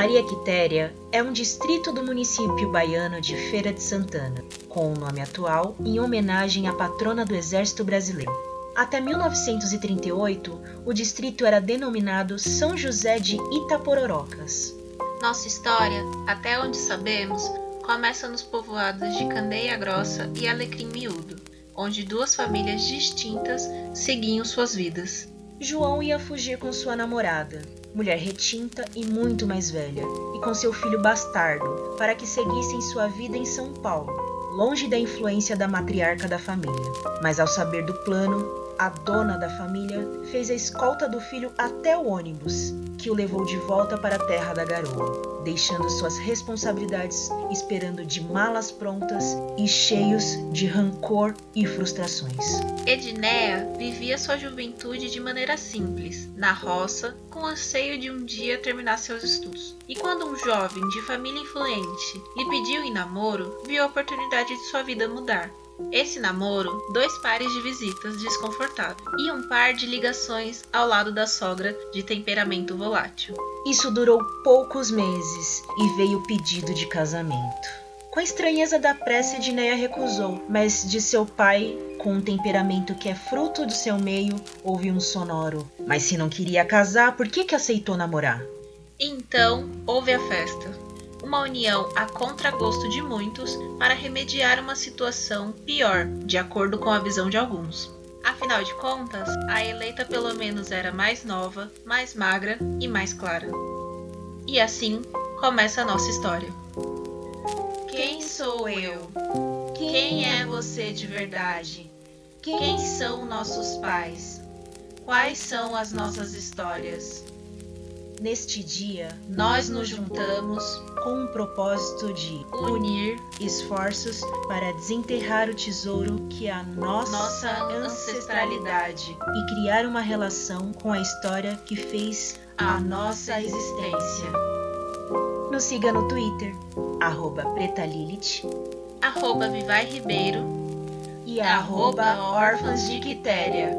Maria Quitéria é um distrito do município baiano de Feira de Santana, com o nome atual em homenagem à patrona do Exército Brasileiro. Até 1938, o distrito era denominado São José de Itapororocas. Nossa história, até onde sabemos, começa nos povoados de Candeia Grossa e Alecrim Miúdo, onde duas famílias distintas seguiam suas vidas. João ia fugir com sua namorada, mulher retinta e muito mais velha, e com seu filho bastardo, para que seguissem sua vida em São Paulo, longe da influência da matriarca da família. Mas ao saber do plano, a dona da família fez a escolta do filho até o ônibus, que o levou de volta para a terra da garoa, deixando suas responsabilidades esperando de malas prontas e cheios de rancor e frustrações. Ednéa vivia sua juventude de maneira simples, na roça, com anseio de um dia terminar seus estudos. E quando um jovem de família influente lhe pediu em namoro, viu a oportunidade de sua vida mudar. Esse namoro, dois pares de visitas desconfortáveis e um par de ligações ao lado da sogra de temperamento volátil. Isso durou poucos meses e veio o pedido de casamento. Com a estranheza da pressa, Edneia recusou, mas de seu pai, com um temperamento que é fruto do seu meio, houve um sonoro. Mas se não queria casar, por que, que aceitou namorar? Então houve a festa uma união a contragosto de muitos para remediar uma situação pior, de acordo com a visão de alguns. Afinal de contas, a eleita pelo menos era mais nova, mais magra e mais clara. E assim começa a nossa história. Quem sou eu? Quem é você de verdade? Quem são nossos pais? Quais são as nossas histórias? Neste dia, nós nos juntamos com o propósito de unir esforços para desenterrar o tesouro que é a nossa, nossa ancestralidade e criar uma relação com a história que fez a, nossa existência. Nos siga no Twitter, arroba pretalilith, arroba Vivai Ribeiro e arroba Órfãos de Quitéria.